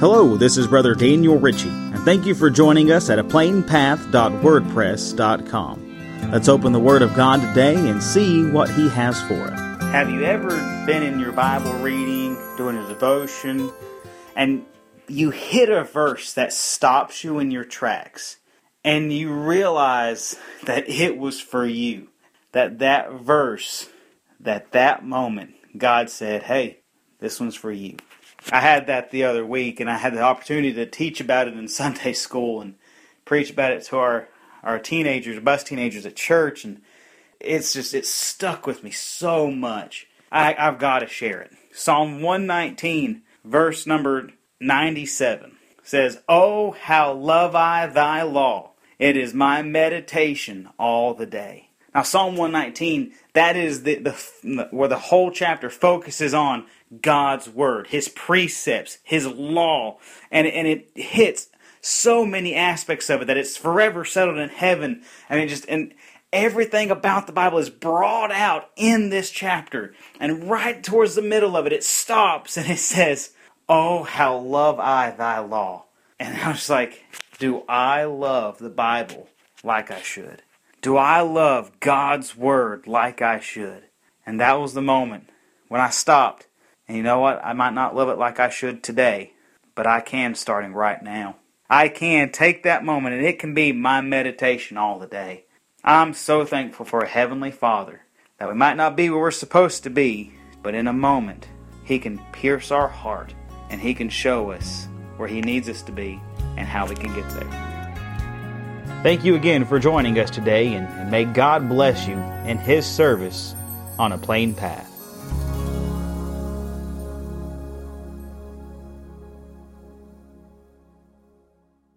Hello, this is Brother Daniel Ritchey, and thank you for joining us at a plainpath.wordpress.com. Let's open the Word of God today and see what He has for us. Have you ever been in your Bible reading, doing a devotion, and you hit a verse that stops you in your tracks, and you realize that it was for you? That that verse, that that moment, God said, hey, this one's for you. I had that the other week, and I had the opportunity to teach about it in Sunday school and preach about it to our our teenagers, bus teenagers at church, and it's just it stuck with me so much. I, I've got to share it. Psalm 119, verse number 97 says, "Oh, how love I thy law! It is my meditation all the day." Now, Psalm 119, that is the, the where the whole chapter focuses on God's word, His precepts, His law, and and it hits so many aspects of it that it's forever settled in heaven. I mean, just and everything about the Bible is brought out in this chapter, and right towards the middle of it, it stops and it says, "Oh, how love I Thy law." And I was like, "Do I love the Bible like I should? Do I love God's word like I should?" And that was the moment when I stopped and you know what? I might not love it like I should today, but I can starting right now. I can take that moment and it can be my meditation all the day. I'm so thankful for a Heavenly Father that we might not be where we're supposed to be, but in a moment, He can pierce our heart and He can show us where He needs us to be and how we can get there. Thank you again for joining us today, and, may God bless you in His service on a plain path.